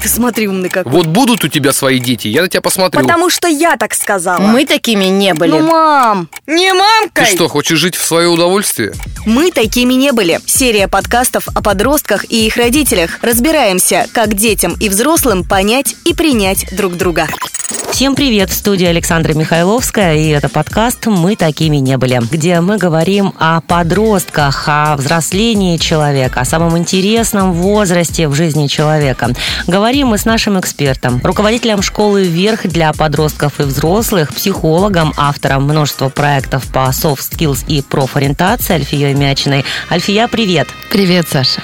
Ты смотри, умный какой. Вот будут у тебя свои дети, я на тебя посмотрю. Потому что я так сказала. Мы такими не были. Ну, мам, не Ты мамкой. что, хочешь жить в свое удовольствие? Мы такими не были. Серия подкастов о подростках и их родителях. Разбираемся, как детям и взрослым понять и принять друг друга. Всем привет! В студии Александра Михайловская, и это подкаст «Мы такими не были», где мы говорим о подростках, о взрослении человека, о самом интересном возрасте в жизни человека. Говорим мы с нашим экспертом, руководителем школы «Вверх» для подростков и взрослых, психологом, автором множества проектов по soft skills и профориентации Альфией Мячиной. Альфия, привет! Привет, Саша.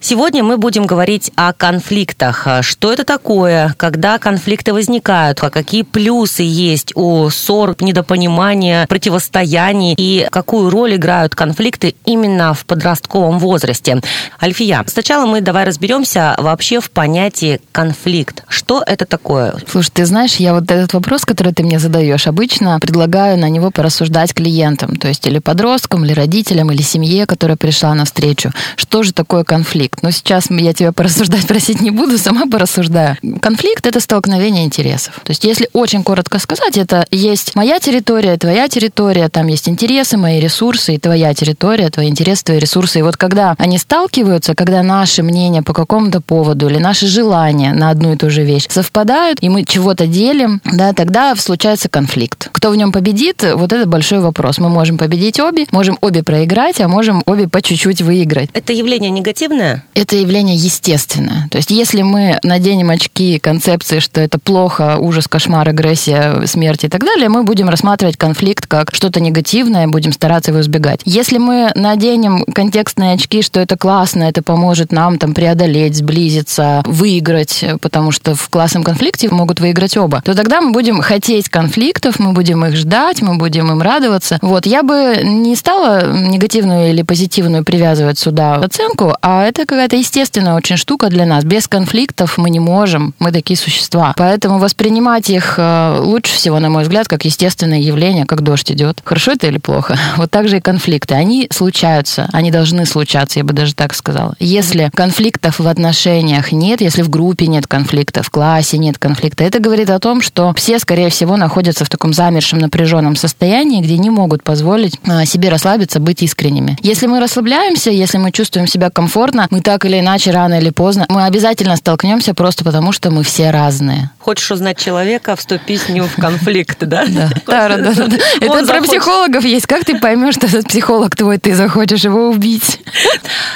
Сегодня мы будем говорить о конфликтах. Что это такое, когда конфликты возникают, а какие плюсы есть у ссор, недопонимания, противостояний и какую роль играют конфликты именно в подростковом возрасте. Альфия, сначала мы давай разберемся вообще в понятии конфликт. Что это такое? Слушай, ты знаешь, я вот этот вопрос, который ты мне задаешь, обычно предлагаю на него порассуждать клиентам, то есть или подросткам, или родителям, или семье, которая пришла на встречу. Что же такое конфликт? Но сейчас я тебя порассуждать просить не буду, сама порассуждаю. Конфликт — это столкновение интересов. То есть если очень коротко сказать, это есть моя территория, твоя территория, там есть интересы, мои ресурсы, и твоя территория, твои интересы, твои ресурсы. И вот когда они сталкиваются, когда наши мнения по какому-то поводу или наши желания на одну и ту же вещь совпадают, и мы чего-то делим, да, тогда случается конфликт. Кто в нем победит, вот это большой вопрос. Мы можем победить обе, можем обе проиграть, а можем обе по чуть-чуть выиграть. Это явление негативное? Это явление естественное. То есть если мы наденем очки концепции, что это плохо, ужас, кошмар, агрессия, смерть и так далее, мы будем рассматривать конфликт как что-то негативное, будем стараться его избегать. Если мы наденем контекстные очки, что это классно, это поможет нам там преодолеть, сблизиться, выиграть, потому что в классном конфликте могут выиграть оба, то тогда мы будем хотеть конфликтов, мы будем их ждать, мы будем им радоваться. Вот, я бы не стала негативную или позитивную привязывать сюда оценку, а это какая-то естественная очень штука для нас. Без конфликтов мы не можем, мы такие существа. Поэтому воспринимать их э, лучше всего, на мой взгляд, как естественное явление, как дождь идет. Хорошо это или плохо? Вот так же и конфликты. Они случаются, они должны случаться, я бы даже так сказала. Если конфликтов в отношениях нет, если в группе нет конфликта, в классе нет конфликта, это говорит о том, что все, скорее всего, находятся в таком замершем, напряженном состоянии, где не могут позволить э, себе расслабиться, быть искренними. Если мы расслабляемся, если мы чувствуем себя комфортно, мы так или иначе, рано или поздно, мы обязательно столкнемся просто потому, что мы все разные. Хочешь узнать человека, вступи с ним в конфликт, да? Да, да, да. Это про психологов есть. Как ты поймешь, что этот психолог твой, ты захочешь его убить?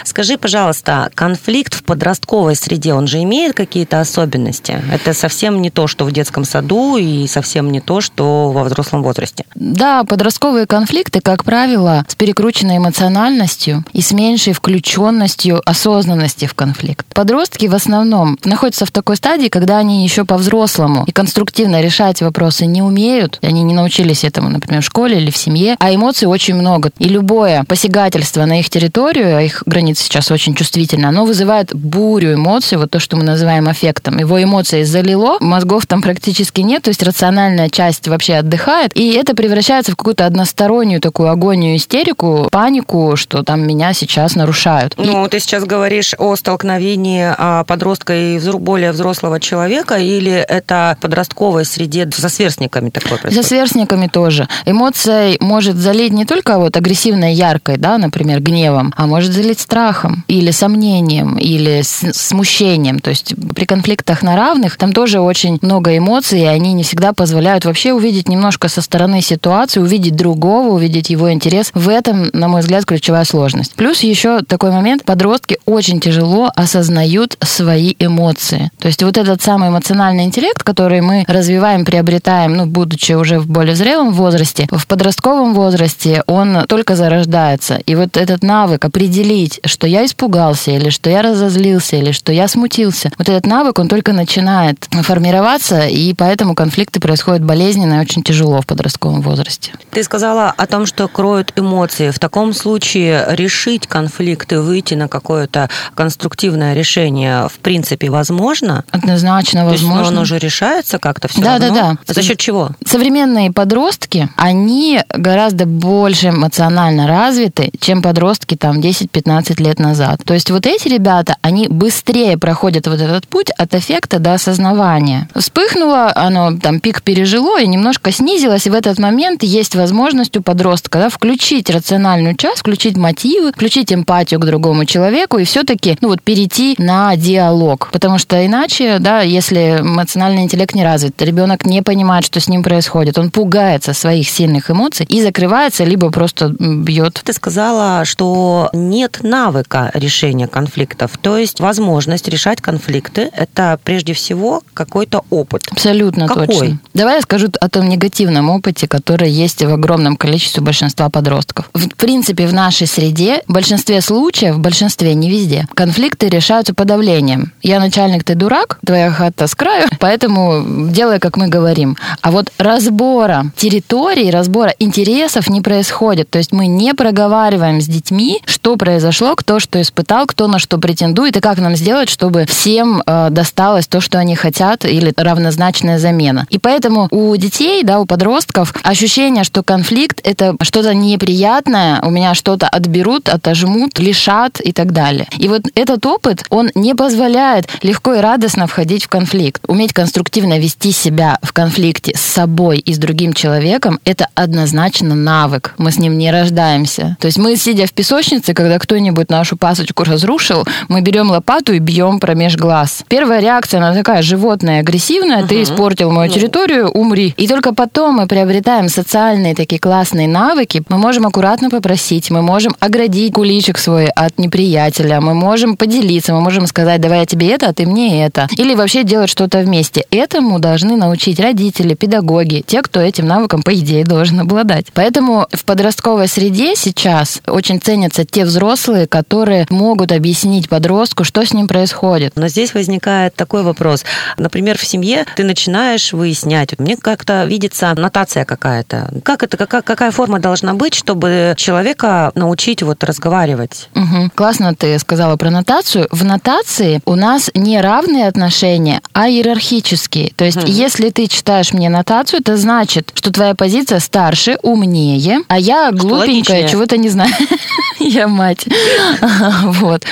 Скажи, пожалуйста, конфликт в подростковой среде, он же имеет какие-то особенности? Это совсем не то, что в детском саду, и совсем не то, что во взрослом возрасте. Да, подростковые конфликты, как правило, с перекрученной эмоциональностью и с меньшей включенностью осознанности в конфликт. Подростки в основном находятся в такой стадии, когда они еще по-взрослому и конструктивно решать вопросы не умеют, они не научились этому, например, в школе или в семье, а эмоций очень много. И любое посягательство на их территорию, а их границы сейчас очень чувствительны, оно вызывает бурю эмоций, вот то, что мы называем аффектом. Его эмоции залило, мозгов там практически нет, то есть рациональная часть вообще отдыхает, и это превращается в какую-то одностороннюю такую агонию, истерику, панику, что там меня сейчас нарушают. И- Ну, ты сейчас говоришь о столкновении а, подростка и более взрослого человека, или это подростковой среде со сверстниками такое происходит? сверстниками тоже. Эмоция может залить не только вот агрессивной, яркой, да, например, гневом, а может залить страхом или сомнением, или с- смущением. То есть при конфликтах на равных там тоже очень много эмоций, и они не всегда позволяют вообще увидеть немножко со стороны ситуацию, увидеть другого, увидеть его интерес. В этом, на мой взгляд, ключевая сложность. Плюс еще такой момент, подростки очень тяжело осознают свои эмоции. То есть вот этот самый эмоциональный интеллект, который мы развиваем, приобретаем, ну, будучи уже в более зрелом возрасте, в подростковом возрасте он только зарождается. И вот этот навык определить, что я испугался, или что я разозлился, или что я смутился, вот этот навык, он только начинает формироваться, и поэтому конфликты происходят болезненно и очень тяжело в подростковом возрасте. Ты сказала о том, что кроют эмоции. В таком случае решить конфликт и выйти на какое-то какое-то конструктивное решение в принципе возможно? Однозначно То есть, возможно. оно же решается как-то все Да, равно? да, да. За счет чего? Современные подростки, они гораздо больше эмоционально развиты, чем подростки там 10-15 лет назад. То есть вот эти ребята, они быстрее проходят вот этот путь от эффекта до осознавания. Вспыхнуло, оно там пик пережило и немножко снизилось, и в этот момент есть возможность у подростка да, включить рациональную часть, включить мотивы, включить эмпатию к другому человеку и все-таки ну, вот, перейти на диалог. Потому что иначе, да, если эмоциональный интеллект не развит, ребенок не понимает, что с ним происходит, он пугается своих сильных эмоций и закрывается, либо просто бьет. Ты сказала, что нет навыка решения конфликтов, то есть возможность решать конфликты – это прежде всего какой-то опыт. Абсолютно Какой? точно. Давай я скажу о том негативном опыте, который есть в огромном количестве большинства подростков. В принципе, в нашей среде, в большинстве случаев, в большинстве, не везде, конфликты решаются подавлением. Я начальник, ты дурак, твоя хата с краю, поэтому делай, как мы говорим. А вот разбора территорий, разбора интересов не происходит. То есть мы не проговариваем с детьми, что произошло, кто что испытал, кто на что претендует, и как нам сделать, чтобы всем э, досталось то, что они хотят, или равнозначная замена. И поэтому у детей, да, у подростков ощущение, что конфликт — это что-то неприятное, у меня что-то отберут, отожмут, лишат и так далее. И вот этот опыт, он не позволяет легко и радостно входить в конфликт. Уметь конструктивно вести себя в конфликте с собой и с другим человеком — это однозначно навык. Мы с ним не рождаемся. То есть мы, сидя в песочнице, когда кто-нибудь нашу пасочку разрушил, мы берем лопату и бьем промеж глаз. Первая реакция, она такая животная, агрессивная, ты испортил мою территорию, умри. И только потом мы приобретаем социальные такие классные навыки, мы можем аккуратно попросить, мы можем оградить куличик свой от неприятеля, мы можем поделиться, мы можем сказать, давай я тебе это, а ты мне это. Или вообще делать что-то вместе. Этому должны научить родители, педагоги, те, кто этим навыком, по идее, должен обладать. Поэтому в подростковой среде сейчас очень ценятся те взрослые, которые могут объяснить подростку, что с ним происходит. Но здесь возникает такой вопрос. Например, в семье ты начинаешь выяснять, мне как-то видится нотация какая-то. Как это, какая, какая форма должна быть, чтобы человека научить вот разговаривать? Мгм. Классно ты сказала про нотацию. В нотации у нас не равные отношения, а иерархические. То есть, если ты читаешь мне нотацию, это значит, что твоя позиция старше, умнее, а я глупенькая, чего-то не знаю. Я мать. Вот.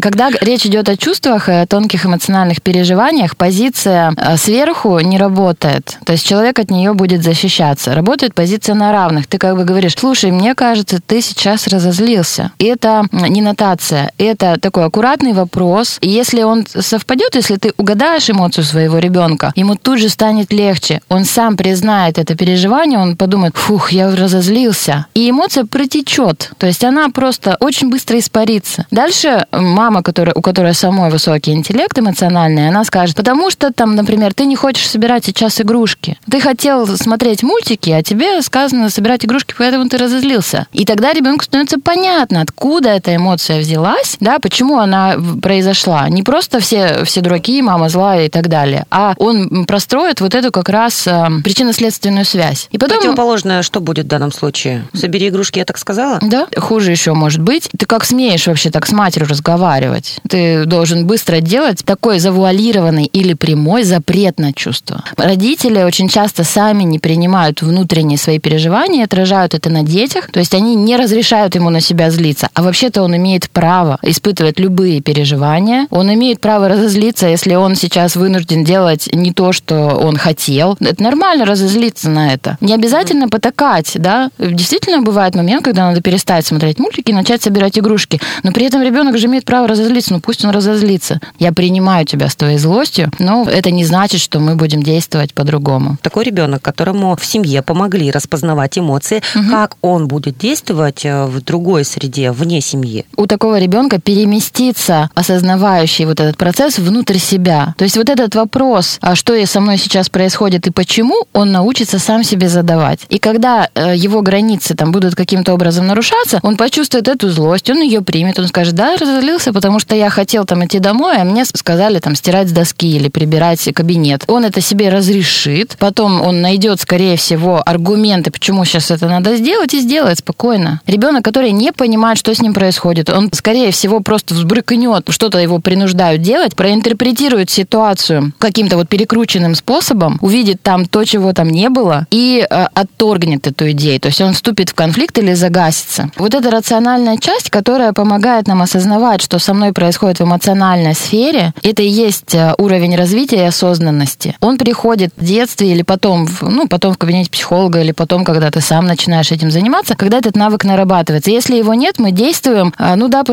Когда речь идет о чувствах и о тонких эмоциональных переживаниях, позиция э, сверху не работает. То есть человек от нее будет защищаться. Работает позиция на равных. Ты как бы говоришь, слушай, мне кажется, ты сейчас разозлился. И это не нотация, это такой аккуратный вопрос. И если он совпадет, если ты угадаешь эмоцию своего ребенка, ему тут же станет легче. Он сам признает это переживание, он подумает, фух, я разозлился. И эмоция протечет. То есть она просто очень быстро испарится. Дальше мама, которая, у которой самой высокий интеллект эмоциональный, она скажет, потому что там, например, ты не хочешь собирать сейчас игрушки. Ты хотел смотреть мультики, а тебе сказано собирать игрушки, поэтому ты разозлился. И тогда ребенку становится понятно, откуда эта эмоция взялась, да, почему она произошла. Не просто все, все дураки, мама злая и так далее, а он простроит вот эту как раз э, причинно-следственную связь. И потом... Противоположное что будет в данном случае? Собери игрушки, я так сказала? Да, хуже еще может быть. Ты как смеешь вообще так с матерью разговаривать? Ты должен быстро делать такой завуалированный или прямой запрет на чувство. Родители очень часто сами не принимают внутренние свои переживания, отражают это на детях, то есть они не разрешают ему на себя злиться. А вообще-то он имеет право испытывать любые переживания, он имеет право разозлиться, если он сейчас вынужден делать не то, что он хотел. Это нормально разозлиться на это. Не обязательно потакать, да. Действительно бывает момент, когда надо перестать смотреть мультики и начать собирать игрушки. Но при этом ребенок же имеет право разозлиться, ну пусть он разозлится. Я принимаю тебя с твоей злостью, но это не значит, что мы будем действовать по-другому. Такой ребенок, которому в семье помогли распознавать эмоции, как он будет действовать э, в другой среде, вне семьи? у такого ребенка переместиться, осознавающий вот этот процесс внутрь себя. То есть вот этот вопрос, а что со мной сейчас происходит и почему, он научится сам себе задавать. И когда э, его границы там будут каким-то образом нарушаться, он почувствует эту злость, он ее примет, он скажет, да, разозлился, потому что я хотел там идти домой, а мне сказали там стирать с доски или прибирать кабинет. Он это себе разрешит, потом он найдет, скорее всего, аргументы, почему сейчас это надо сделать, и сделает спокойно. Ребенок, который не понимает, что с ним происходит, он, скорее всего, его просто взбрыкнет, что-то его принуждают делать, проинтерпретирует ситуацию каким-то вот перекрученным способом, увидит там то, чего там не было, и э, отторгнет эту идею. То есть он вступит в конфликт или загасится. Вот эта рациональная часть, которая помогает нам осознавать, что со мной происходит в эмоциональной сфере, это и есть э, уровень развития и осознанности. Он приходит в детстве или потом, ну, потом в кабинете психолога, или потом, когда ты сам начинаешь этим заниматься, когда этот навык нарабатывается. Если его нет, мы действуем, э, ну да,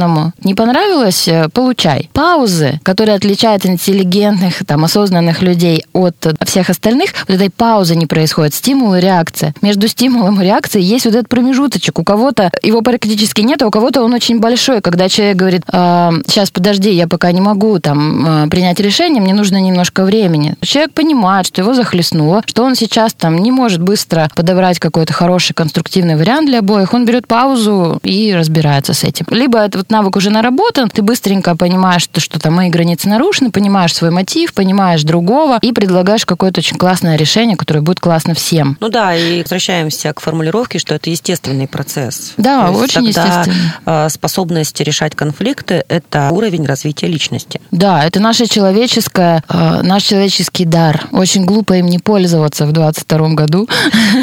по-животному. Не понравилось? Э, получай. Паузы, которые отличают интеллигентных, там, осознанных людей от всех остальных, вот этой паузы не происходит. Стимул и реакция. Между стимулом и реакцией есть вот этот промежуточек. У кого-то его практически нет, а у кого-то он очень большой. Когда человек говорит, э, сейчас подожди, я пока не могу там э, принять решение, мне нужно немножко времени. Человек понимает, что его захлестнуло, что он сейчас там не может быстро подобрать какой-то хороший конструктивный вариант для обоих, он берет паузу и разбирается с этим. Либо этот навык уже наработан, ты быстренько понимаешь, что, что там мои границы нарушены, понимаешь свой мотив, понимаешь другого и предлагаешь какое-то очень классное решение, которое будет классно всем. Ну да, и возвращаемся к формулировке, что это естественный процесс. Да, очень естественно. А, способность решать конфликты – это уровень развития личности. Да, это наше человеческое, э, наш человеческий дар. Очень глупо им не пользоваться в 22 году.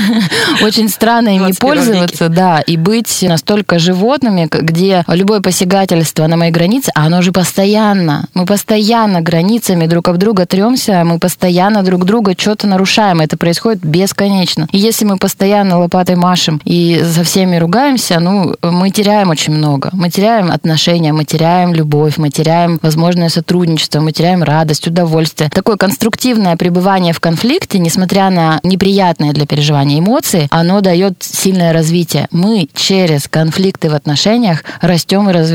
Очень странно им не пользоваться, да, и быть настолько животными, где любое посягательство на мои границы, а оно же постоянно. Мы постоянно границами друг об друга тремся, мы постоянно друг друга что-то нарушаем. Это происходит бесконечно. И если мы постоянно лопатой машем и за всеми ругаемся, ну, мы теряем очень много. Мы теряем отношения, мы теряем любовь, мы теряем возможное сотрудничество, мы теряем радость, удовольствие. Такое конструктивное пребывание в конфликте, несмотря на неприятные для переживания эмоции, оно дает сильное развитие. Мы через конфликты в отношениях растем и развиваемся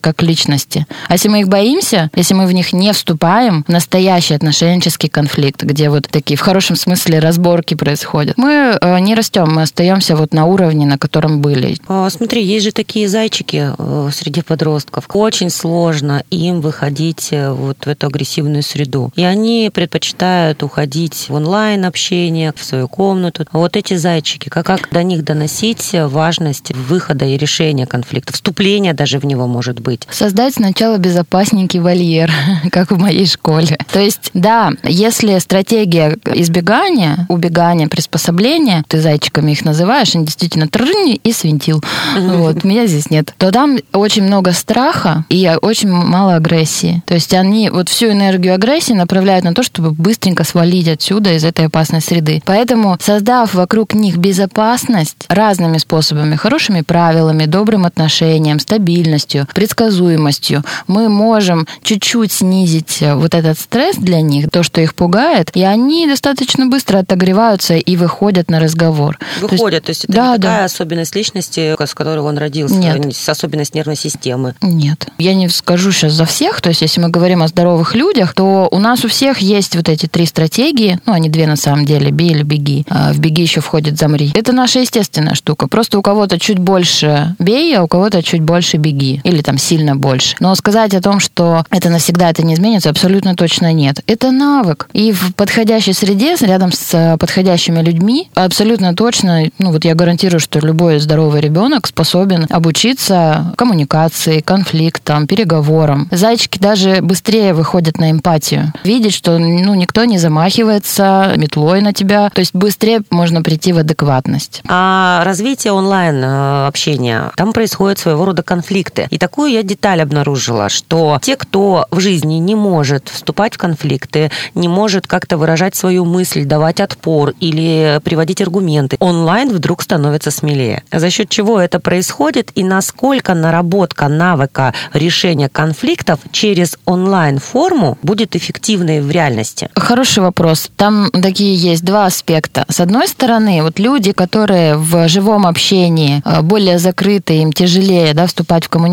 как личности. А если мы их боимся, если мы в них не вступаем, настоящий отношенческий конфликт, где вот такие в хорошем смысле разборки происходят, мы э, не растем, мы остаемся вот на уровне, на котором были. А, смотри, есть же такие зайчики э, среди подростков. Очень сложно им выходить э, вот в эту агрессивную среду. И они предпочитают уходить в онлайн-общение, в свою комнату. А вот эти зайчики, как, как до них доносить важность выхода и решения конфликта, вступления даже в него может быть? Создать сначала безопасненький вольер, как в моей школе. То есть, да, если стратегия избегания, убегания, приспособления, ты зайчиками их называешь, они действительно трынь и свинтил. Вот, меня здесь нет. То там очень много страха и очень мало агрессии. То есть они вот всю энергию агрессии направляют на то, чтобы быстренько свалить отсюда из этой опасной среды. Поэтому, создав вокруг них безопасность разными способами, хорошими правилами, добрым отношением, стабильностью, предсказуемостью, мы можем чуть-чуть снизить вот этот стресс для них, то, что их пугает, и они достаточно быстро отогреваются и выходят на разговор. Выходят, то есть, то есть это да, не такая да. особенность личности, с которой он родился, Нет. особенность нервной системы. Нет. Я не скажу сейчас за всех, то есть если мы говорим о здоровых людях, то у нас у всех есть вот эти три стратегии, ну, они две на самом деле, бей или беги. А в беги еще входит замри. Это наша естественная штука. Просто у кого-то чуть больше бей, а у кого-то чуть больше беги. Или там сильно больше. Но сказать о том, что это навсегда это не изменится, абсолютно точно нет. Это навык. И в подходящей среде, рядом с подходящими людьми, абсолютно точно, ну вот я гарантирую, что любой здоровый ребенок способен обучиться коммуникации, конфликтам, переговорам. Зайчики даже быстрее выходят на эмпатию. Видеть, что ну, никто не замахивается метлой на тебя. То есть быстрее можно прийти в адекватность. А развитие онлайн-общения, там происходят своего рода конфликты. И такую я деталь обнаружила, что те, кто в жизни не может вступать в конфликты, не может как-то выражать свою мысль, давать отпор или приводить аргументы, онлайн вдруг становится смелее. За счет чего это происходит и насколько наработка навыка решения конфликтов через онлайн-форму будет эффективной в реальности? Хороший вопрос. Там такие есть два аспекта. С одной стороны, вот люди, которые в живом общении э, более закрыты, им тяжелее да, вступать в коммуникацию,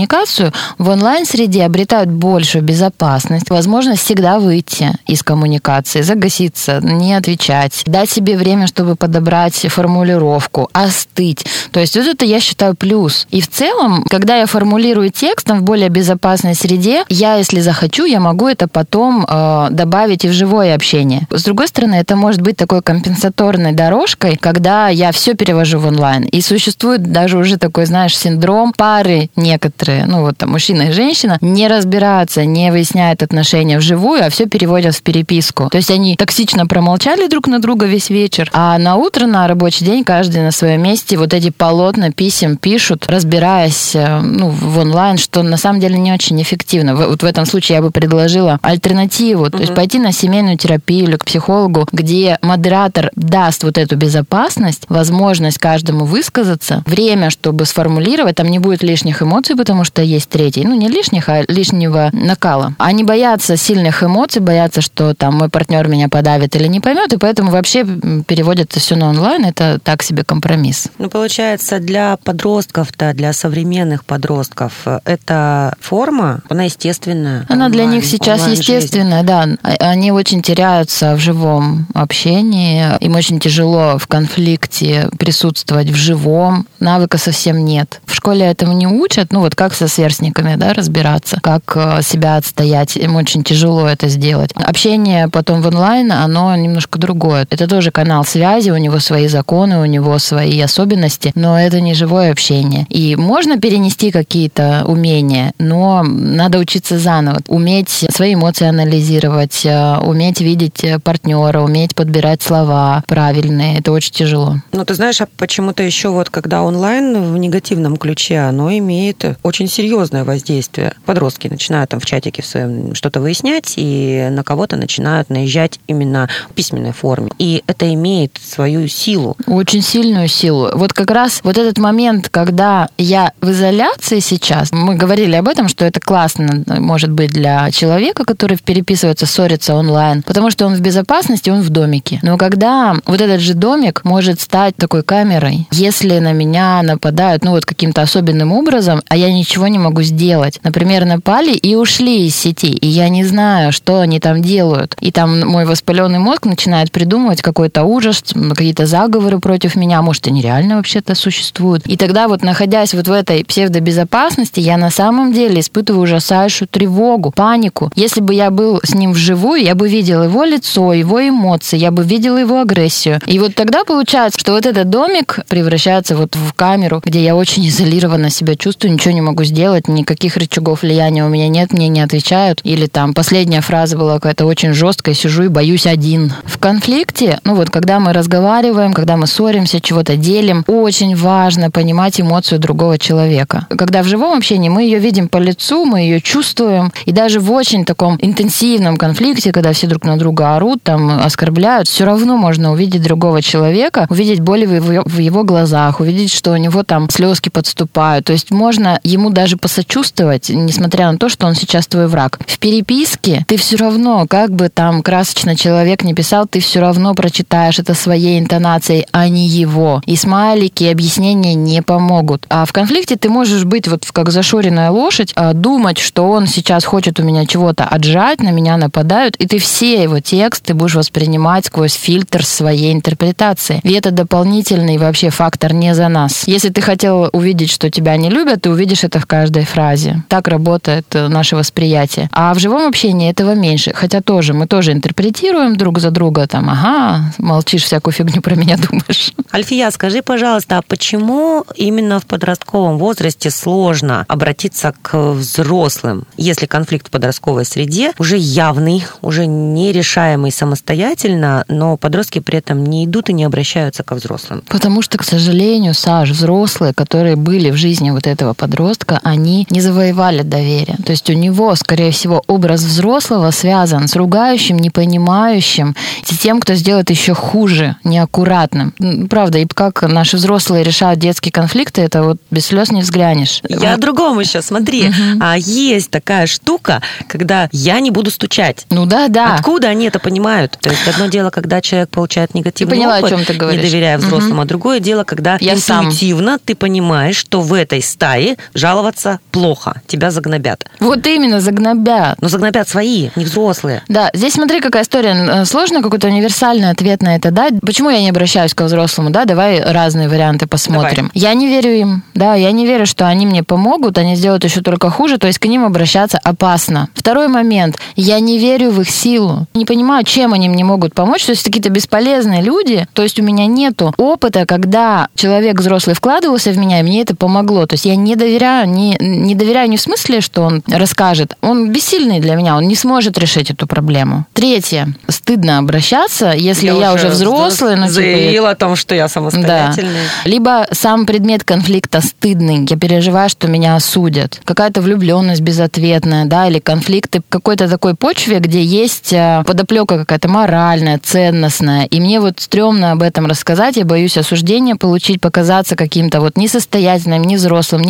в онлайн-среде обретают большую безопасность, возможность всегда выйти из коммуникации, загаситься, не отвечать, дать себе время, чтобы подобрать формулировку, остыть. То есть вот это я считаю плюс. И в целом, когда я формулирую текстом в более безопасной среде, я, если захочу, я могу это потом э, добавить и в живое общение. С другой стороны, это может быть такой компенсаторной дорожкой, когда я все перевожу в онлайн. И существует даже уже такой, знаешь, синдром пары некоторые некоторые, ну вот там мужчина и женщина, не разбираются, не выясняют отношения вживую, а все переводят в переписку. То есть они токсично промолчали друг на друга весь вечер, а на утро, на рабочий день, каждый на своем месте вот эти полотна писем пишут, разбираясь э, ну, в онлайн, что на самом деле не очень эффективно. Вот в этом случае я бы предложила альтернативу, то есть пойти на семейную терапию или к психологу, где модератор даст вот эту безопасность, возможность каждому высказаться, время, чтобы сформулировать, там не будет лишних эмоций, потому что есть третий, ну не лишних, а лишнего накала. Они боятся сильных эмоций, боятся, что там мой партнер меня подавит или не поймет, и поэтому вообще переводят это все на онлайн, это так себе компромисс. Ну, получается, для подростков-то, для современных подростков, э, эта форма, она естественная. Она для них сейчас естественная, да. А, они очень теряются в живом общении, им очень тяжело в конфликте присутствовать в живом, навыка совсем нет. В школе этому не учат, ну вот как со сверстниками, да, разбираться, как э, себя отстоять, им очень тяжело это сделать. Общение потом в онлайн, оно немножко другое. Это тоже канал связи, у него свои законы, у него свои особенности, но это не живое общение. И можно перенести какие-то умения, но надо учиться заново. Уметь свои эмоции анализировать, э, уметь видеть партнера, уметь подбирать слова правильные. Это очень тяжело. Ну, ты знаешь, а почему-то еще вот когда онлайн в негативном ключе, оно имеет очень серьезное воздействие. Подростки начинают там в чатике в своем что-то выяснять, и на кого-то начинают наезжать именно в письменной форме. И это имеет свою силу. Очень сильную силу. Вот как раз вот этот момент, когда я в изоляции сейчас, мы говорили об этом, что это классно может быть для человека, который переписывается, ссорится онлайн, потому что он в безопасности, он в домике. Но когда вот этот же домик может стать такой камерой, если на меня нападают, ну вот каким-то особенным образом, а я ничего не могу сделать. Например, напали и ушли из сети, и я не знаю, что они там делают. И там мой воспаленный мозг начинает придумывать какой-то ужас, какие-то заговоры против меня, может, они реально вообще-то существуют. И тогда вот находясь вот в этой псевдобезопасности, я на самом деле испытываю ужасающую тревогу, панику. Если бы я был с ним вживую, я бы видел его лицо, его эмоции, я бы видела его агрессию. И вот тогда получается, что вот этот домик превращается вот в камеру, где я очень изолированно себя чувствую, ничего не могу сделать, никаких рычагов влияния у меня нет, мне не отвечают. Или там последняя фраза была какая-то очень жесткая, сижу и боюсь один. В конфликте, ну вот когда мы разговариваем, когда мы ссоримся, чего-то делим, очень важно понимать эмоцию другого человека. Когда в живом общении мы ее видим по лицу, мы ее чувствуем, и даже в очень таком интенсивном конфликте, когда все друг на друга орут, там оскорбляют, все равно можно увидеть другого человека, увидеть боль в его, в его глазах, увидеть, что у него там слезки подступают. То есть можно ему даже посочувствовать, несмотря на то, что он сейчас твой враг. В переписке ты все равно, как бы там красочно человек не писал, ты все равно прочитаешь это своей интонацией, а не его. И смайлики, и объяснения не помогут. А в конфликте ты можешь быть вот как зашоренная лошадь, а, думать, что он сейчас хочет у меня чего-то отжать, на меня нападают, и ты все его тексты будешь воспринимать сквозь фильтр своей интерпретации. И это дополнительный вообще фактор не за нас. Если ты хотел увидеть, что тебя не любят, ты увидишь это в каждой фразе. Так работает э, наше восприятие. А в живом общении этого меньше. Хотя тоже, мы тоже интерпретируем друг за друга. Там, ага, молчишь, всякую фигню про меня думаешь. Альфия, скажи, пожалуйста, а почему именно в подростковом возрасте сложно обратиться к взрослым, если конфликт в подростковой среде уже явный, уже нерешаемый самостоятельно, но подростки при этом не идут и не обращаются ко взрослым? Потому что, к сожалению, Саш, взрослые, которые были в жизни вот этого подростка, они не завоевали доверие. То есть у него, скорее всего, образ взрослого связан с ругающим, непонимающим, с тем, кто сделает еще хуже, неаккуратным. Правда, и как наши взрослые решают детские конфликты, это вот без слез не взглянешь. Я вот. о другом еще, смотри. Угу. А есть такая штука, когда я не буду стучать. Ну да, да. Откуда они это понимают? То есть одно дело, когда человек получает негативный ты поняла, опыт, о чем ты говоришь. не доверяя взрослому, угу. а другое дело, когда я интуитивно сам. ты понимаешь, что в этой стае жаловаться плохо, тебя загнобят. Вот именно, загнобят. Но загнобят свои, не взрослые. Да, здесь смотри, какая история. Сложно какой-то универсальный ответ на это дать. Почему я не обращаюсь к взрослому, да? Давай разные варианты посмотрим. Давай. Я не верю им, да, я не верю, что они мне помогут, они сделают еще только хуже, то есть к ним обращаться опасно. Второй момент. Я не верю в их силу. Не понимаю, чем они мне могут помочь. То есть какие-то бесполезные люди. То есть у меня нету опыта, когда человек взрослый вкладывался в меня, и мне это помогло. То есть я не доверяю да, не, не доверяю не в смысле, что он расскажет, он бессильный для меня, он не сможет решить эту проблему. Третье, стыдно обращаться, если я, уже взрослый, ну, типа, заявила о том, что я самостоятельный. да. Либо сам предмет конфликта стыдный, я переживаю, что меня осудят. Какая-то влюбленность безответная, да, или конфликты какой-то такой почве, где есть э, подоплека какая-то моральная, ценностная. И мне вот стрёмно об этом рассказать, я боюсь осуждения получить, показаться каким-то вот несостоятельным, не взрослым,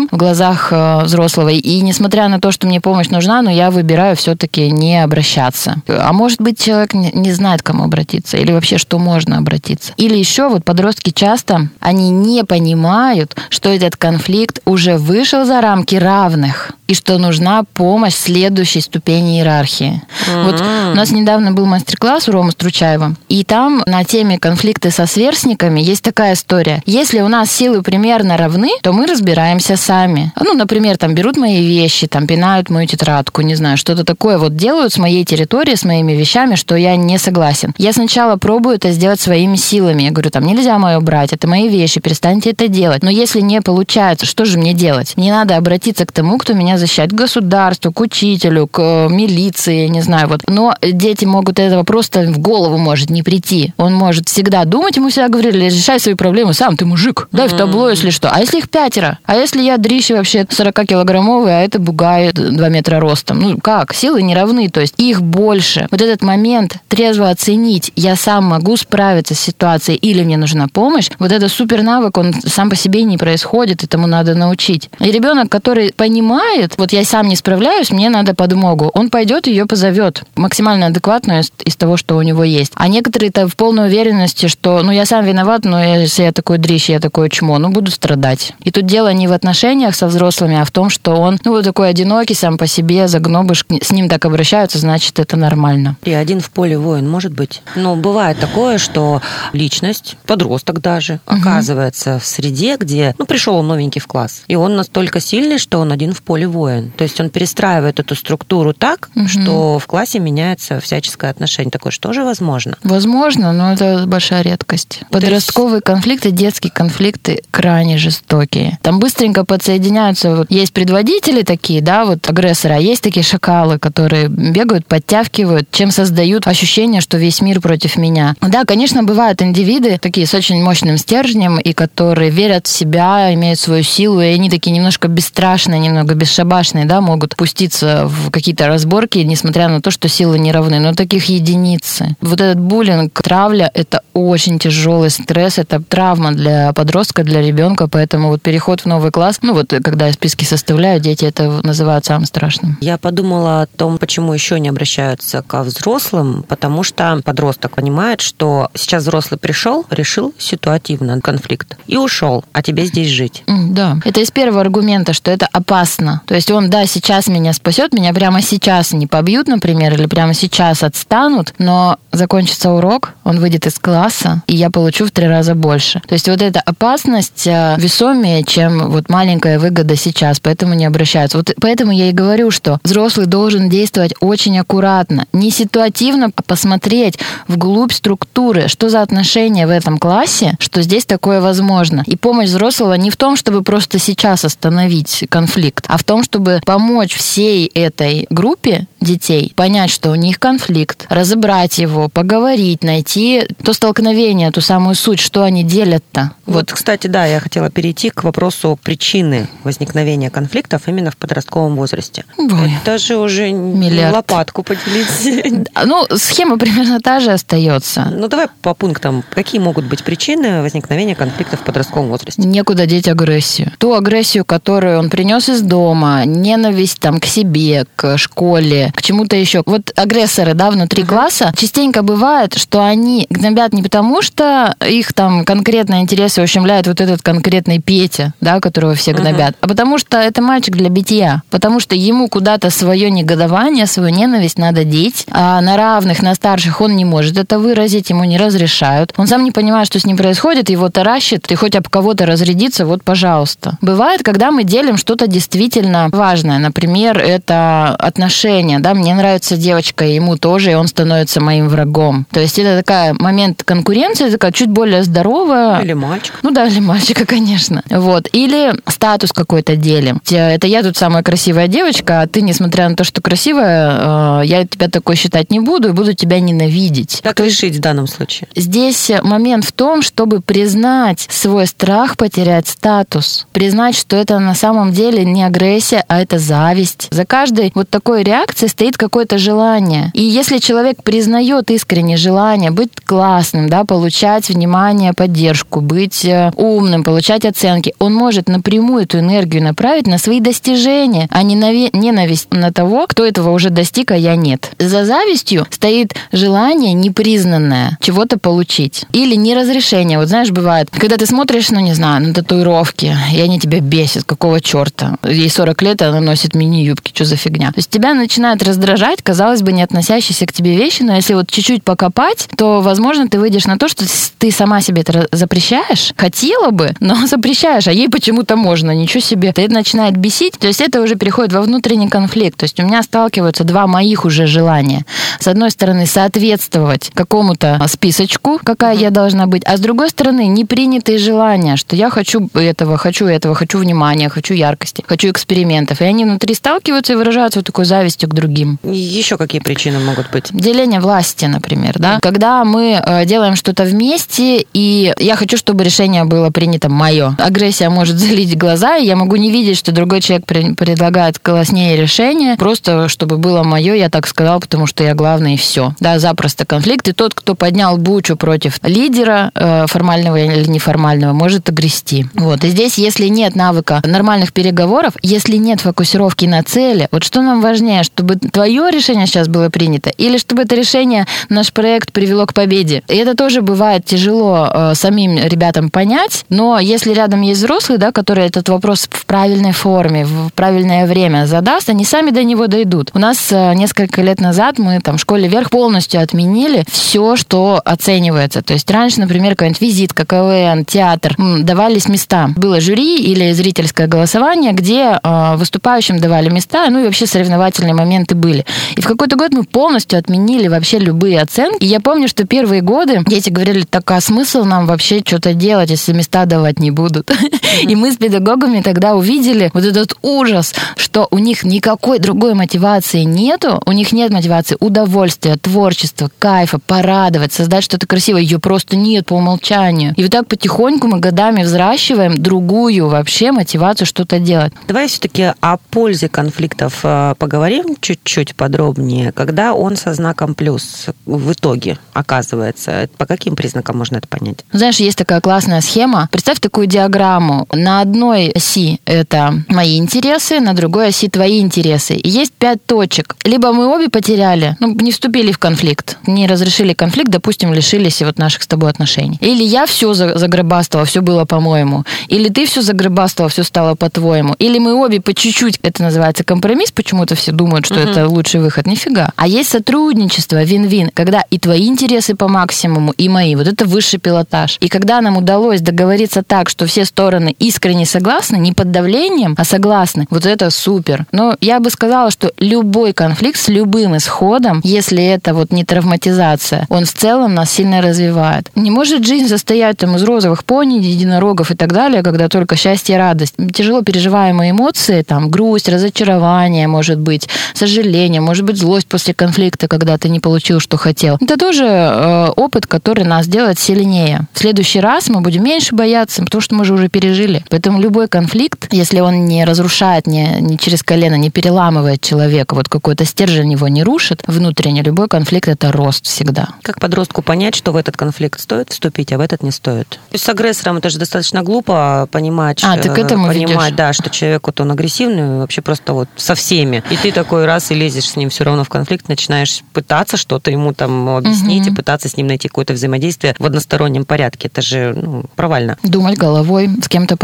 неправильным в глазах э, взрослого. И несмотря на то, что мне помощь нужна, но я выбираю все-таки не обращаться. А может быть, человек не знает, к кому обратиться, или вообще, что можно обратиться. Или еще вот подростки часто, они не понимают, что этот конфликт уже вышел за рамки равных и что нужна помощь следующей ступени иерархии. Mm-hmm. Вот у нас недавно был мастер-класс у Ромы Стручаева, и там на теме конфликты со сверстниками есть такая история. Если у нас силы примерно равны, то мы разбираемся сами. Ну, например, там берут мои вещи, там пинают мою тетрадку, не знаю, что-то такое вот делают с моей территории, с моими вещами, что я не согласен. Я сначала пробую это сделать своими силами. Я говорю, там нельзя мое брать, это мои вещи, перестаньте это делать. Но если не получается, что же мне делать? Мне надо обратиться к тому, кто меня защищать, к государству, к учителю, к э, милиции, не знаю, вот. Но дети могут этого просто в голову может не прийти. Он может всегда думать, ему всегда говорили, решай свои проблемы сам, ты мужик, дай в табло, если что. А если их пятеро? А если я дрищи вообще 40-килограммовый, а это бугай 2 метра ростом? Ну как? Силы не равны, то есть их больше. Вот этот момент трезво оценить, я сам могу справиться с ситуацией или мне нужна помощь, вот это супер навык, он сам по себе не происходит, этому надо научить. И ребенок, который понимает, вот я сам не справляюсь, мне надо подмогу. Он пойдет ее позовет максимально адекватную из, из того, что у него есть. А некоторые-то в полной уверенности, что ну я сам виноват, но если я такой дрищ, я такое чмо, ну буду страдать. И тут дело не в отношениях со взрослыми, а в том, что он ну вот такой одинокий сам по себе, загнобыш, с ним так обращаются, значит это нормально. И один в поле воин, может быть. Но бывает такое, что личность, подросток даже, угу. оказывается в среде, где, ну, пришел он новенький в класс, и он настолько сильный, что он один в поле воин воин. То есть он перестраивает эту структуру так, угу. что в классе меняется всяческое отношение. Такое что же возможно? Возможно, но это большая редкость. Подростковые есть... конфликты, детские конфликты крайне жестокие. Там быстренько подсоединяются. Вот есть предводители такие, да, вот агрессоры, а есть такие шакалы, которые бегают, подтягивают, чем создают ощущение, что весь мир против меня. Да, конечно, бывают индивиды такие с очень мощным стержнем, и которые верят в себя, имеют свою силу, и они такие немножко бесстрашные, немного бесшабашные да, могут пуститься в какие-то разборки, несмотря на то, что силы не равны. Но таких единицы. Вот этот буллинг, травля, это очень тяжелый стресс, это травма для подростка, для ребенка, поэтому вот переход в новый класс, ну вот когда я списки составляю, дети это называют самым страшным. Я подумала о том, почему еще не обращаются ко взрослым, потому что подросток понимает, что сейчас взрослый пришел, решил ситуативно конфликт и ушел, а тебе здесь жить. Да, это из первого аргумента, что это опасно. То есть он, да, сейчас меня спасет, меня прямо сейчас не побьют, например, или прямо сейчас отстанут, но закончится урок, он выйдет из класса, и я получу в три раза больше. То есть вот эта опасность э, весомее, чем вот маленькая выгода сейчас, поэтому не обращаются. Вот поэтому я и говорю, что взрослый должен действовать очень аккуратно, не ситуативно, а посмотреть вглубь структуры, что за отношения в этом классе, что здесь такое возможно. И помощь взрослого не в том, чтобы просто сейчас остановить конфликт, а в том, чтобы помочь всей этой группе детей понять, что у них конфликт, разобрать его, поговорить, найти то столкновение, ту самую суть, что они делят-то. Вот, вот кстати, да, я хотела перейти к вопросу причины возникновения конфликтов именно в подростковом возрасте. Ой. Это же уже Миллиард. лопатку поделить. Ну, схема примерно та же остается. Ну, давай по пунктам. Какие могут быть причины возникновения конфликтов в подростковом возрасте? Некуда деть агрессию. Ту агрессию, которую он принес из дома, ненависть там к себе, к школе, к чему-то еще. Вот агрессоры, да, внутри uh-huh. класса, частенько бывает, что они гнобят не потому, что их там конкретные интересы ущемляет вот этот конкретный Петя, да, которого все гнобят, uh-huh. а потому что это мальчик для битья, потому что ему куда-то свое негодование, свою ненависть надо деть, а на равных, на старших он не может это выразить, ему не разрешают. Он сам не понимает, что с ним происходит, его таращит, и хоть об кого-то разрядиться, вот, пожалуйста. Бывает, когда мы делим что-то действительно важное, например, это отношения, да, мне нравится девочка, и ему тоже, и он становится моим врагом. То есть это такая момент конкуренции, такая чуть более здоровая. Или мальчик. Ну да, или мальчика, конечно. Вот. Или статус какой-то делим. Это я тут самая красивая девочка, а ты, несмотря на то, что красивая, э, я тебя такой считать не буду и буду тебя ненавидеть. Как решить в данном случае? Здесь момент в том, чтобы признать свой страх потерять статус, признать, что это на самом деле не агрессия, а это зависть. За каждой вот такой реакцией стоит какое-то желание. И если человек признает искреннее желание быть классным, да, получать внимание, поддержку, быть э, умным, получать оценки, он может напрямую эту энергию направить на свои достижения, а не на ненависть на того, кто этого уже достиг, а я нет. За завистью стоит желание непризнанное чего-то получить. Или неразрешение. Вот знаешь, бывает, когда ты смотришь, ну не знаю, на татуировки, и они тебя бесят, какого черта? Ей 40 лет, она носит мини-юбки, что за фигня? То есть тебя начинает раздражать, казалось бы, не относящиеся к тебе вещи, но если вот чуть-чуть покопать, то, возможно, ты выйдешь на то, что ты сама себе это запрещаешь. Хотела бы, но запрещаешь, а ей почему-то можно. Ничего себе. Это начинает бесить. То есть это уже переходит во внутренний конфликт. То есть у меня сталкиваются два моих уже желания. С одной стороны, соответствовать какому-то списочку, какая я должна быть, а с другой стороны, непринятые желания, что я хочу этого, хочу этого, хочу внимания, хочу яркости, хочу экспериментов. И они внутри сталкиваются и выражаются вот такой завистью к другим. Еще какие причины могут быть? Деление власти, например, да. Когда мы э, делаем что-то вместе, и я хочу, чтобы решение было принято мое. Агрессия может залить глаза, и я могу не видеть, что другой человек предлагает класснее решение, просто чтобы было мое, я так сказал, потому что я главный, и все. Да, запросто конфликт. И тот, кто поднял бучу против лидера, э, формального или неформального, может огрести. Вот. И здесь, если нет навыка нормальных переговоров, если нет фокусировки на цели, вот что нам важнее, чтобы твое решение сейчас было принято, или чтобы это решение, наш проект привело к победе. И это тоже бывает тяжело э, самим ребятам понять, но если рядом есть взрослый, да, который этот вопрос в правильной форме, в правильное время задаст, они сами до него дойдут. У нас э, несколько лет назад мы там в школе вверх полностью отменили все, что оценивается. То есть раньше, например, какой-нибудь визит, КВН, театр, давались места. Было жюри или зрительское голосование, где э, выступающим давали места, ну и вообще соревновательные моменты были. И в какой-то год мы полностью отменили вообще любые оценки. И я помню, что первые годы дети говорили, так а смысл нам вообще что-то делать, если места давать не будут? И мы с педагогами тогда увидели вот этот ужас, что у них никакой другой мотивации нету, у них нет мотивации удовольствия, творчества, кайфа, порадовать, создать что-то красивое, ее просто нет по умолчанию. И вот так потихоньку мы годами взращиваем другую вообще мотивацию что-то делать. Давай все-таки о пользе конфликтов э, поговорим чуть-чуть подробнее. Когда он со знаком плюс в итоге оказывается, по каким признакам можно это понять? Знаешь, есть такая классная схема. Представь такую диаграмму. На одной оси это мои интересы, на другой оси твои интересы. И есть пять точек. Либо мы обе потеряли, ну, не вступили в конфликт, не разрешили конфликт, допустим, лишились вот наших с тобой отношений. Или я все загребастала, все было по-моему. Или ты все загребастала, все стало по-твоему. Или мы обе по чуть-чуть, это называется компромисс, почему-то все думают, что угу. это лучший выход. Нифига. А есть сотрудничество, вин-вин, когда и твои интересы по максимуму, и мои. Вот это высший пилотаж. И когда нам удалось договориться так, что все стороны искренне согласны, не под давлением, а согласны, вот это супер. Но я бы сказала, что любой конфликт с любым исходом, если это вот не травматизация, он в целом нас сильно развивает. Не может жизнь состоять там из розовых пони, единорогов и так далее, когда только счастье и радость. Тяжело переживаемые эмоции, там грусть, разочарование, может быть, сожаление, может быть, злость после конфликта, когда ты не получил, что хотел. Это тоже э, опыт, который нас делает сильнее. В следующий раз мы будем меньше бояться, потому что мы же уже пережили. Поэтому любой конфликт, если он не разрушает, не, не через колено, не переламывает человека, вот какой-то стержень его не рушит, внутренне любой конфликт это рост всегда. Как подростку понять, что в этот конфликт стоит вступить, а в этот не стоит? То есть с агрессором это же достаточно глупо понимать, а, ты к этому понимать, ведешь? да, что человек вот он агрессивный вообще просто вот со всеми. И ты такой раз и лезешь с ним все равно в конфликт, начинаешь пытаться что-то ему там объяснить угу. и пытаться с ним найти какое-то взаимодействие в одностороннем порядке. Это же ну, провально. Думать головой, с кем-то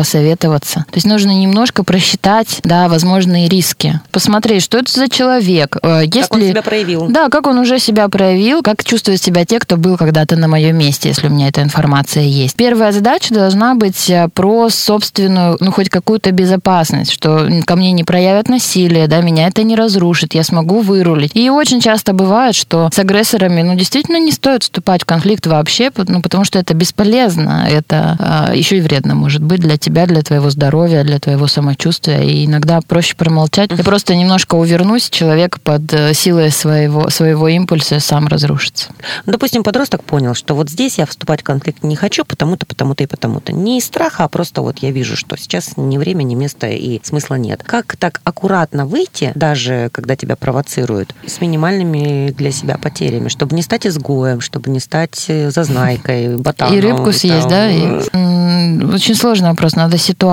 посоветоваться. То есть нужно немножко просчитать, да, возможные риски. Посмотреть, что это за человек. Э, есть как ли... он себя проявил. Да, как он уже себя проявил, как чувствуют себя те, кто был когда-то на моем месте, если у меня эта информация есть. Первая задача должна быть э, про собственную, ну, хоть какую-то безопасность, что ко мне не проявят насилие, да, меня это не разрушит, я смогу вырулить. И очень часто бывает, что с агрессорами, ну, действительно не стоит вступать в конфликт вообще, ну, потому что это бесполезно, это а, еще и вредно может быть для тебя, для твоего твоего здоровья, для твоего самочувствия. И иногда проще промолчать. Я просто немножко увернусь, человек под э, силой своего, своего импульса сам разрушится. Ну, Допустим, подросток понял, что вот здесь я вступать в конфликт не хочу, потому-то, потому-то и потому-то. Не из страха, а просто вот я вижу, что сейчас ни время, ни место и смысла нет. Как так аккуратно выйти, даже когда тебя провоцируют, с минимальными для себя потерями, чтобы не стать изгоем, чтобы не стать э, зазнайкой, ботаном. И рыбку съесть, да? И, м, очень сложный вопрос, надо ситуацию.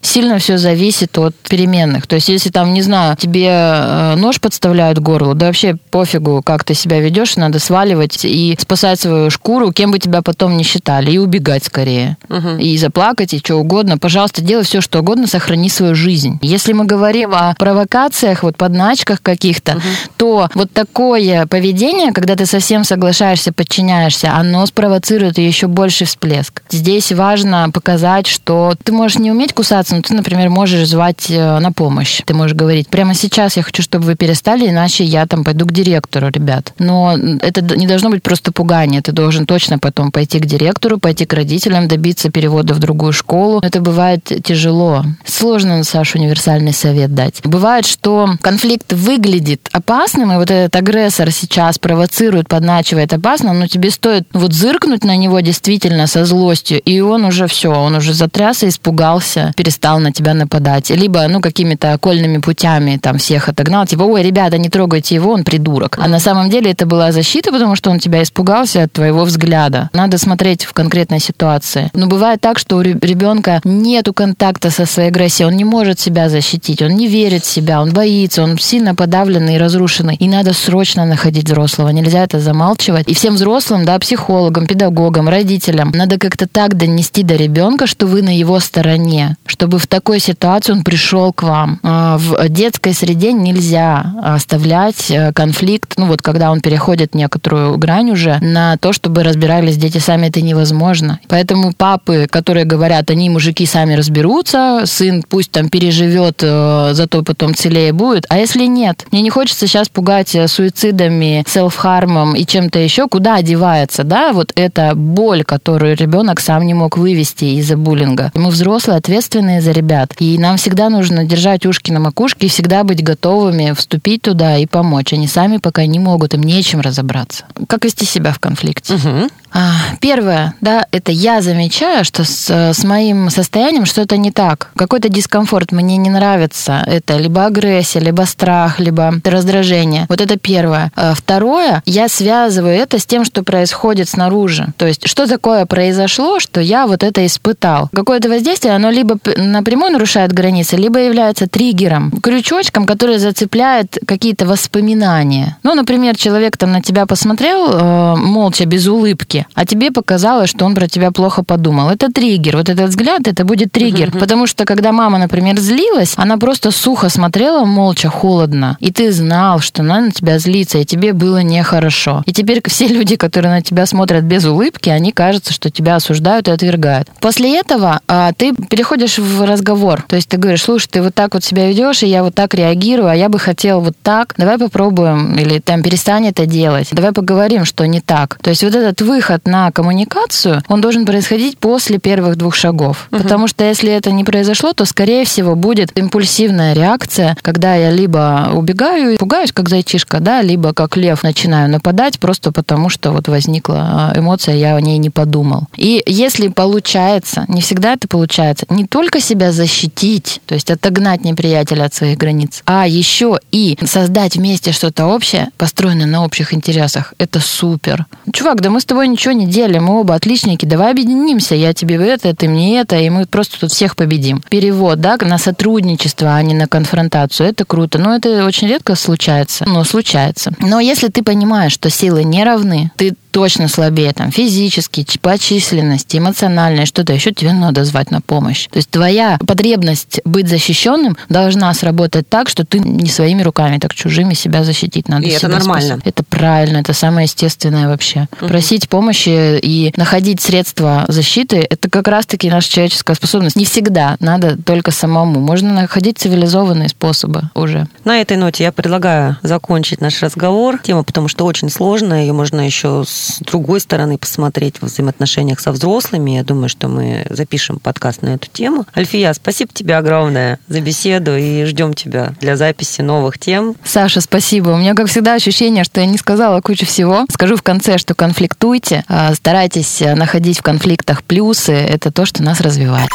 Сильно все зависит от переменных. То есть, если там, не знаю, тебе э, нож подставляют к горлу, да вообще пофигу, как ты себя ведешь, надо сваливать и спасать свою шкуру, кем бы тебя потом не считали, и убегать скорее. Мгм. И заплакать, и что угодно. Пожалуйста, делай все, что угодно, сохрани свою жизнь. Если мы говорим о провокациях, вот подначках каких-то, то вот такое поведение, когда ты совсем соглашаешься, подчиняешься, оно спровоцирует еще больший всплеск. Здесь важно показать, что ты можешь не уметь кусаться, но ты, например, можешь звать э, на помощь. Ты можешь говорить, прямо сейчас я хочу, чтобы вы перестали, иначе я там пойду к директору, ребят. Но это не должно быть просто пугание. Ты должен точно потом пойти к директору, пойти к родителям, добиться перевода в другую школу. Это бывает тяжело. Сложно, Саша, универсальный совет дать. Бывает, что конфликт выглядит опасным, и вот этот агрессор сейчас провоцирует, подначивает опасно, но тебе стоит вот зыркнуть на него действительно со злостью, и он уже все, он уже затрясся, испугался, перестал на тебя нападать. Либо, ну, какими-то окольными путями там всех отогнал, типа, ой, ребята, не трогайте его, он придурок. А на самом деле это была защита, потому что он тебя испугался от твоего взгляда. Надо смотреть в конкретной ситуации. Но бывает так, что у ребенка нету контакта со своей агрессией, он не может себя защитить, он не верит в себя, он боится, он сильно подавленный и разрушенный. И надо срочно находить взрослого. Нельзя это замалчивать. И всем взрослым, да, психологам, педагогам, родителям, надо как-то так донести до ребенка, что вы на его стороне, чтобы в такой ситуации он пришел к вам. А, В детской среде нельзя оставлять э, конфликт, ну вот когда он переходит некоторую грань уже, на то, чтобы разбирались дети сами, это невозможно. Поэтому папы, которые говорят, они мужики сами разберутся, сын пусть там переживет, э, зато потом целее будет. А если нет? Мне не хочется сейчас пугать э, суицидами, селф-хармом и чем-то еще. Куда одевается, да, вот эта боль, которую ребенок сам не мог вывести из-за буллинга. Мы взрослые, ответственные за ребят. И нам всегда нужно держать ушки на макушке и всегда быть готовыми вступить туда и помочь. Они сами пока не могут, им нечем разобраться. Как вести себя в конфликте? Мгм. А, Первое, да, это я замечаю, что с, с моим состоянием что-то не так. Какой-то дискомфорт мне не нравится. Это либо агрессия, либо страх, либо раздражение. Вот это первое. А Второе, я связываю это с тем, что происходит снаружи. То есть, что такое произошло, что я вот это испытал. Какое-то воздействие, оно либо напрямую нарушает границы, либо является триггером, крючочком, который зацепляет какие-то воспоминания. Ну, например, человек там на тебя посмотрел э, молча, без улыбки, а тебе показалось, что он про тебя плохо подумал. Это триггер. Вот этот взгляд, это будет триггер. Потому что, когда мама, например, злилась, она просто сухо смотрела, молча, холодно. И ты знал, что она на тебя злится, и тебе было нехорошо. И теперь все люди, которые на тебя смотрят без улыбки, они кажется, что тебя осуждают и отвергают. После этого а, ты переходишь в разговор. То есть ты говоришь, слушай, ты вот так вот себя ведешь, и я вот так реагирую, а я бы хотел вот так. Давай попробуем, или там перестань это делать. Давай поговорим, что не так. То есть вот этот выход на коммуникацию, он должен происходить после первых двух шагов. Потому что если это не произошло, то, скорее всего, будет импульсивная реакция, когда я либо убегаю и пугаюсь, как зайчишка, да, либо как лев начинаю нападать, просто потому что вот возникла а, эмоция, я о ней не подумал. И если получается, не всегда это получается, не только себя защитить, то есть отогнать неприятеля от своих границ, а еще и создать вместе что-то общее, построенное на общих интересах, это супер. Чувак, да мы с тобой ничего не делим, мы оба отличники, давай объединимся, я тебе это, ты мне это, и мы просто тут всех победим. Перевод, да, на сотрудничество, а не на конфронтацию, это круто. Но это очень редко случается, но случается. Но если ты понимаешь, что силы не равны, ты точно слабее там физически, по численности, эмоционально, и что-то еще тебе надо звать на помощь. То есть твоя потребность быть защищенным должна сработать так, что ты не своими руками, так чужими себя защитить надо. И это нормально. спасать. Это правильно, это самое естественное вообще. Просить помощи и находить средства защиты, это как раз-таки наша человеческая способность. Не всегда надо только самому. Можно находить цивилизованные способы уже. На этой ноте я предлагаю закончить наш разговор. Тема, потому что очень сложная, ее можно еще с с другой стороны посмотреть в взаимоотношениях со взрослыми. Я думаю, что мы запишем подкаст на эту тему. Альфия, спасибо тебе огромное за беседу и ждем тебя для записи новых тем. Саша, спасибо. У меня, как всегда, ощущение, что я не сказала кучу всего. Скажу в конце, что конфликтуйте, а, старайтесь находить в конфликтах плюсы. Это то, что нас развивает.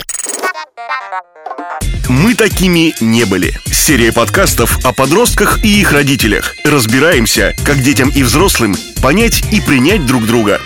Мы такими не были. Серия подкастов о подростках и их родителях. Разбираемся, как детям и взрослым понять и принять друг друга.